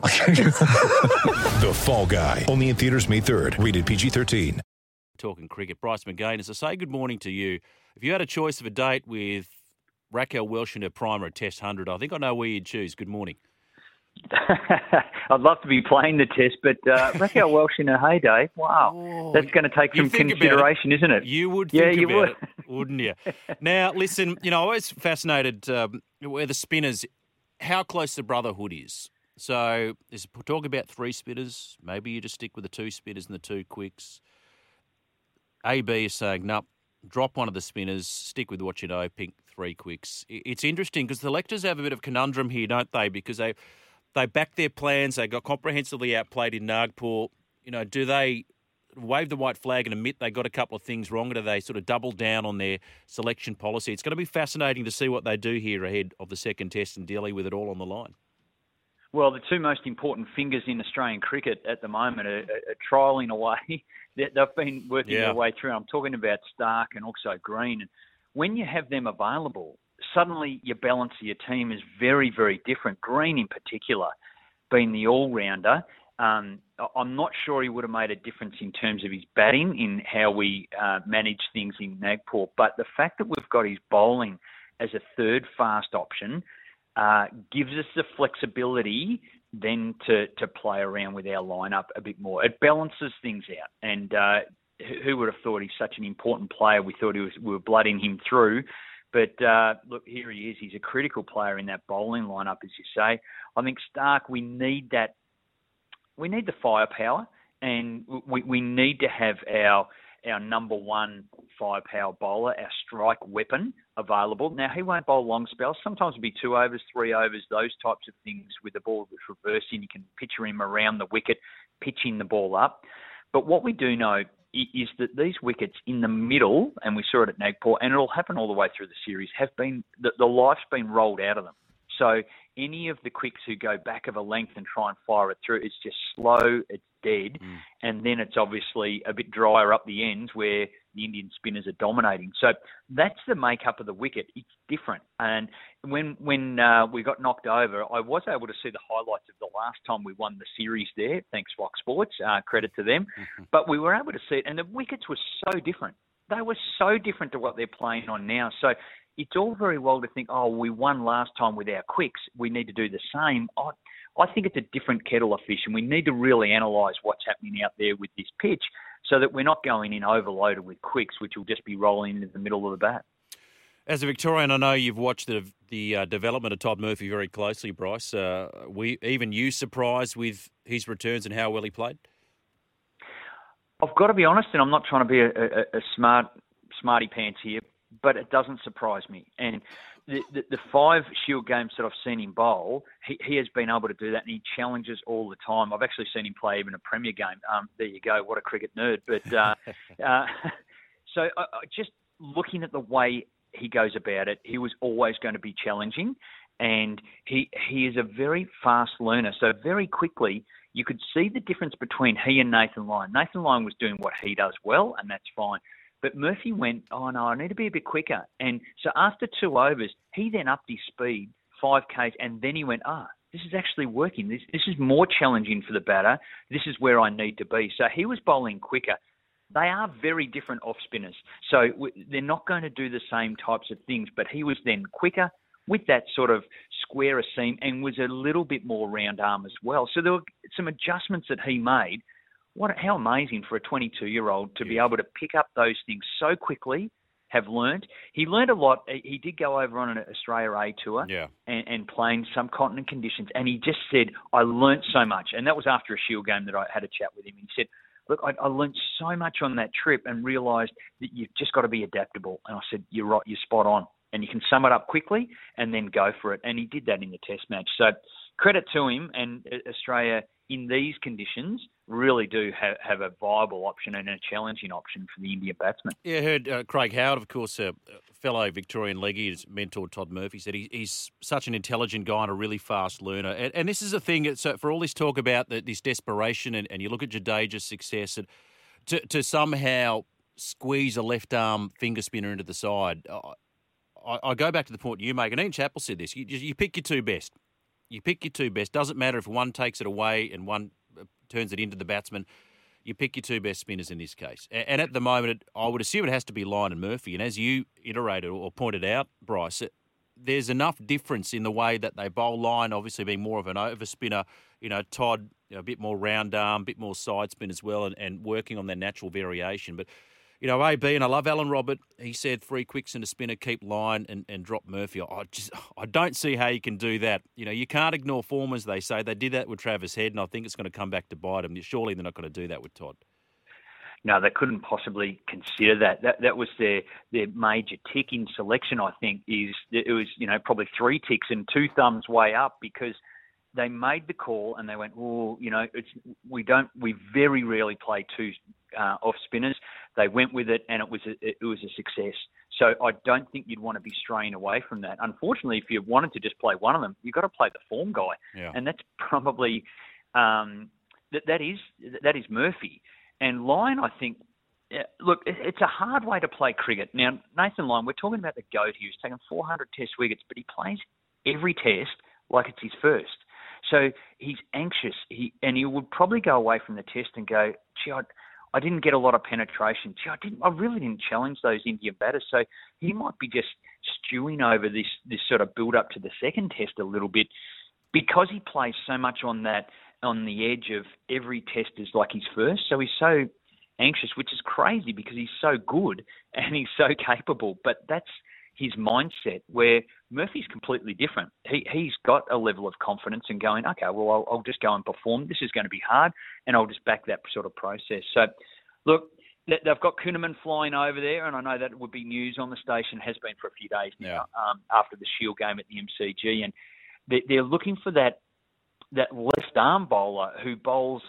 The Fall Guy. Only in theaters May 3rd. Rated PG-13. talking cricket. Bryce McGain, as I say good morning to you. If you had a choice of a date with Raquel Welch in her prime or a Test 100, I think I know where you'd choose. Good morning. I'd love to be playing the test, but uh, Raquel Welch in her heyday, wow, Oh, that's going to take some consideration, isn't it? You would Yeah, think you about would. it, wouldn't you? now, listen, you know, I was fascinated um, where the spinners, how close the brotherhood is. So there's talk about three spinners. Maybe you just stick with the two spinners and the two quicks. AB is saying, no, drop one of the spinners, stick with what you know, pick three quicks. It's interesting because the electors have a bit of conundrum here, don't they? Because they they back their plans. They got comprehensively outplayed in Nagpur. You know, do they wave the white flag and admit they got a couple of things wrong, or do they sort of double down on their selection policy? It's going to be fascinating to see what they do here ahead of the second test and dealing with it all on the line. Well, the two most important fingers in Australian cricket at the moment are, are, trialling away. They- They've been working Yeah. their way through. I'm talking about Stark and also Green. And when you have them available, suddenly your balance of your team is very, very different. Green, in particular, being the all-rounder, um, I- I'm not sure he would have made a difference in terms of his batting in how we uh, manage things in Nagpur. But the fact that we've got his bowling as a third fast option uh, gives us the flexibility then to, to play around with our lineup a bit more. It balances things out. And uh, who- would have thought he's such an important player? We thought he was, we were blooding him through. But uh, look, here he is. He's a critical player in that bowling lineup, as you say. I think Stark, we need that. We need the firepower, and we, we need to have our our number one firepower bowler, our strike weapon available. Now he won't bowl long spells. Sometimes it'll be two overs, three overs, those types of things with the ball that's reversing. You can picture him around the wicket, pitching the ball up. But what we do know is that these wickets in the middle, and we saw it at Nagpur, and it'll happen all the way through the series, have been the, the life's been rolled out of them. So any of the quicks who go back of a length and try and fire it through, it's just slow, it's dead, and then it's obviously a bit drier up the ends where the Indian spinners are dominating. So that's the makeup of the wicket. It's different. And when when uh, we got knocked over, I was able to see the highlights of the last time we won the series there. Thanks Fox Sports, uh, credit to them. but we were able to see it, and the wickets were so different. They were so different to what they're playing on now. So it's all very well to think, oh, we won last time with our quicks. We need to do the same. I, I think it's a different kettle of fish, and we need to really analyse what's happening out there with this pitch so that we're not going in overloaded with quicks, which will just be rolling into the middle of the bat. As a Victorian, I know you've watched the the uh, development of Todd Murphy very closely, Bryce. Uh, we even you surprised with his returns and how well he played. I've got to be honest, and I'm not trying to be a, a, a smart smarty pants here, but it doesn't surprise me. And the, the, the five Shield games that I've seen him bowl, he, he has been able to do that, and he challenges all the time. I've actually seen him play even a Premier game. Um, there you go, what a cricket nerd! But uh, uh, so I, I just looking at the way he goes about it, he was always going to be challenging, and he he is a very fast learner. So very quickly, you could see the difference between he and Nathan Lyon. Nathan Lyon was doing what he does well, and that's fine. But Murphy went, oh no, I need to be a bit quicker. And so after two overs, he then upped his speed, five Ks, and then he went, ah, this is actually working. This this is more challenging for the batter. This is where I need to be. So he was bowling quicker. They are very different off spinners, so they're not going to do the same types of things. But he was then quicker with that sort of squarer seam and was a little bit more round arm as well. So there were some adjustments that he made. What how amazing for a 22 year old to be able to pick up those things so quickly. Have learned. He learned a lot. He did go over on an Australia A tour Yeah. and, and play in some continent conditions. And he just said, I learnt so much. And that was after a Shield game that I had a chat with him. He said, Look, I, I learnt so much on that trip and realised that you've just got to be adaptable. And I said, You're right, you're spot on. And you can sum it up quickly and then go for it. And he did that in the test match. So credit to him. And uh, Australia in these conditions, really do have, have a viable option and a challenging option for the Indian batsman. Yeah, I heard uh, Craig Howard, of course, a fellow Victorian leggy, his mentor Todd Murphy said he, he's such an intelligent guy and a really fast learner. And, and this is a thing. So for all this talk about the, this desperation, and, and you look at Jadeja's success, and to, to somehow squeeze a left arm finger spinner into the side. I, I, go back to the point you make, and Ian Chappell said this: you, you pick your two best. You pick your two best. Doesn't matter if one takes it away and one uh, turns it into the batsman. You pick your two best spinners in this case. And at the moment, I would assume it has to be Lyon and Murphy. And as you iterated or pointed out, Bryce, there's enough difference in the way that they bowl. Lyon obviously being more of an over spinner. You know, Todd you know, a bit more round arm, a bit more side spin as well, and, and working on their natural variation. But you know, AB, and I love Allan Border. He said three quicks and a spinner, keep line and, and drop Murphy. I just I don't see how you can do that. You know, you can't ignore form, as they say. They did that with Travis Head, and I think it's going to come back to bite them. Surely they're not going to do that with Todd. No, they couldn't possibly consider that. That that was their their major tick in selection. I think is it was you know probably three ticks and two thumbs way up because they made the call and they went, oh, you know, it's we don't we very rarely play two uh, off spinners. They went with it, and it was a, it was a success. So I don't think you'd want to be straying away from that. Unfortunately, if you wanted to just play one of them, you've got to play the form guy, yeah. and that's probably um, that that is that is Murphy and Lyon. I think. Look, it's a hard way to play cricket. Now, Nathan Lyon, we're talking about the goat He's taken 400 Test wickets, but he plays every Test like it's his first. So he's anxious. He and he would probably go away from the test and go, "Gee, I, I didn't get a lot of penetration. Gee, I didn't. I really didn't challenge those Indian batters. So he might be just stewing over this this sort of build up to the second test a little bit because he plays so much on that on the edge of every test is like his first. So he's so anxious, which is crazy because he's so good and he's so capable. But that's his mindset where Murphy's completely different. He, he's got a level of confidence in going, okay, well, I'll, I'll just go and perform. This is going to be hard, and I'll just back that sort of process. So, look, they've got Kuhnemann flying over there, and I know that would be news on the station, has been for a few days now yeah. um, after the Shield game at the MCG, and they're, they're looking for that that left arm bowler who bowls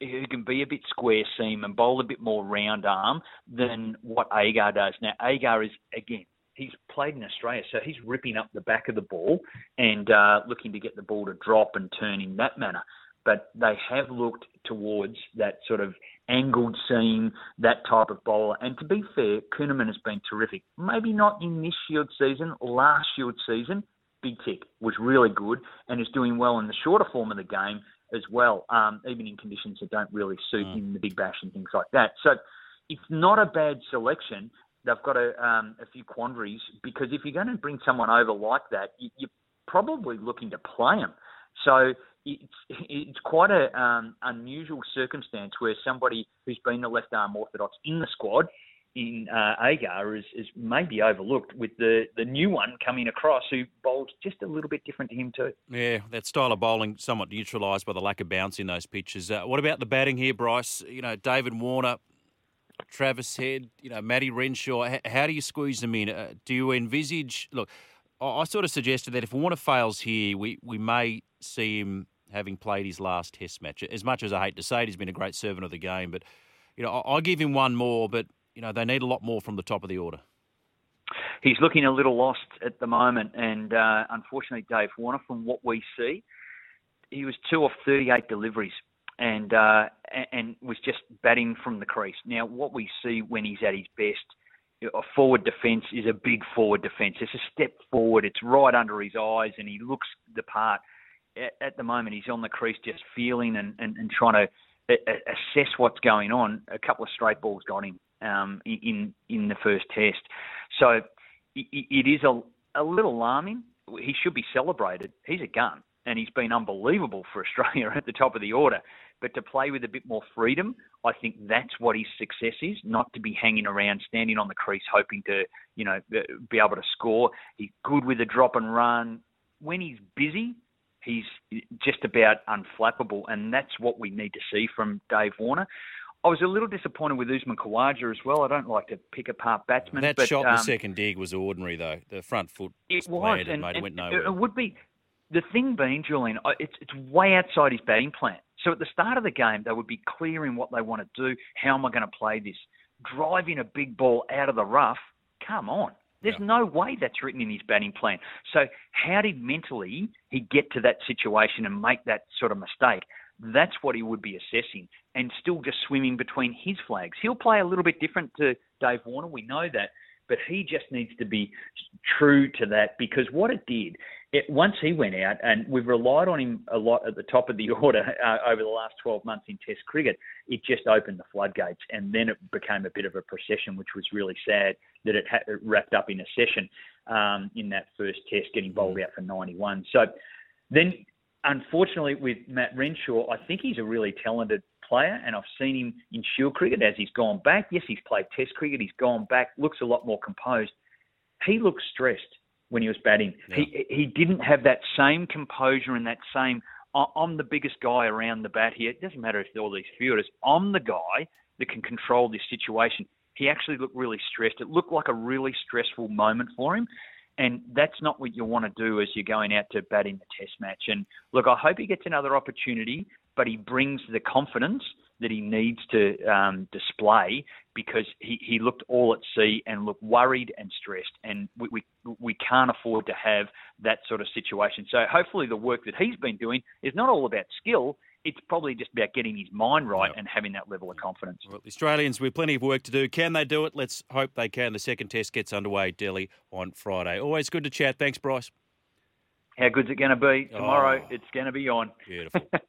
who can be a bit square seam and bowl a bit more round arm than what Agar does. Now, Agar is, again, he's played in Australia, so he's ripping up the back of the ball and uh, looking to get the ball to drop and turn in that manner. But they have looked towards that sort of angled seam, that type of bowler. And to be fair, Kuhnemann has been terrific. Maybe not in this Shield season, last Shield season, big tick, was really good and is doing well in the shorter form of the game as well, um, even in conditions that don't really suit mm. him, the big bash and things like that. So it's not a bad selection they've got a, um, a few quandaries because if you're going to bring someone over like that, you, you're probably looking to play them. So it's it's quite an um, unusual circumstance where somebody who's been the left arm orthodox in the squad in uh, Agar is, is maybe overlooked with the, the new one coming across who bowls just a little bit different to him too. Yeah, that style of bowling somewhat neutralised by the lack of bounce in those pitches. Uh, what about the batting here, Bryce? You know, David Warner Travis Head, you know, Matty Renshaw. How do you squeeze them in? Uh, do you envisage? Look, I, sort of suggested that if Warner fails here, we we may see him having played his last Test match. As much as I hate to say it, he's been a great servant of the game. But you know, I, I give him one more. But you know, they need a lot more from the top of the order. He's looking a little lost at the moment, and uh, unfortunately, Dave Warner, from what we see, he was two off 38 deliveries and uh, and was just batting from the crease. Now, what we see when he's at his best, a forward defence is a big forward defence. It's a step forward. It's right under his eyes, and he looks the part. At, at the moment, he's on the crease, just feeling and, and, and trying to assess what's going on. A couple of straight balls got him um, in in the first test, so it, it is a a little alarming. He should be celebrated. He's a gun, and he's been unbelievable for Australia at the top of the order. But to play with a bit more freedom, I think that's what his success is. Not to be hanging around, standing on the crease, hoping to, you know, be able to score. He's good with a drop and run. When he's busy, he's just about unflappable, and that's what we need to see from Dave Warner. I was a little disappointed with Usman Khawaja as well. I don't like to pick apart batsmen. That but, shot, um, the second dig, was ordinary though. The front foot it was, landed, and, mate. and it went nowhere. It would be the thing being, Julian, it's it's way outside his batting plan. So at the start of the game, they would be clear in what they want to do. How am I going to play this? Driving a big ball out of the rough, come on. There's Yeah. no way that's written in his batting plan. So how did mentally he get to that situation and make that sort of mistake? That's what he would be assessing and still just swimming between his flags. He'll play a little bit different to Dave Warner, we know that, but he just needs to be true to that because what it did, it, once he went out, and we've relied on him a lot at the top of the order uh, over the last 12 months in Test cricket, it just opened the floodgates, and then it became a bit of a procession, which was really sad that it, ha- it wrapped up in a session um, in that first Test, getting bowled out for 91. So then, unfortunately, with Matt Renshaw, I think he's a really talented player, and I've seen him in Shield cricket as he's gone back. Yes, he's played Test cricket, he's gone back, looks a lot more composed. He looked stressed when he was batting. He he didn't have that same composure and that same. "I- I'm the biggest guy around the bat here. It doesn't matter if all these fielders. I'm the guy that can control this situation. He actually looked really stressed. It looked like a really stressful moment for him. And that's not what you want to do as you're going out to bat in the test match. And look, I hope he gets another opportunity, but he brings the confidence that he needs to um, display because he, he looked all at sea and looked worried and stressed. And we, we, we can't afford to have that sort of situation. So hopefully the work that he's been doing is not all about skill. It's probably just about getting his mind right and having that level of confidence. Well, the Australians, with plenty of work to do. Can they do it? Let's hope they can. The second test gets underway, Delhi, on Friday. Always good to chat. Thanks, Bryce. How good's it going to be tomorrow? Oh. It's going to be on. Beautiful.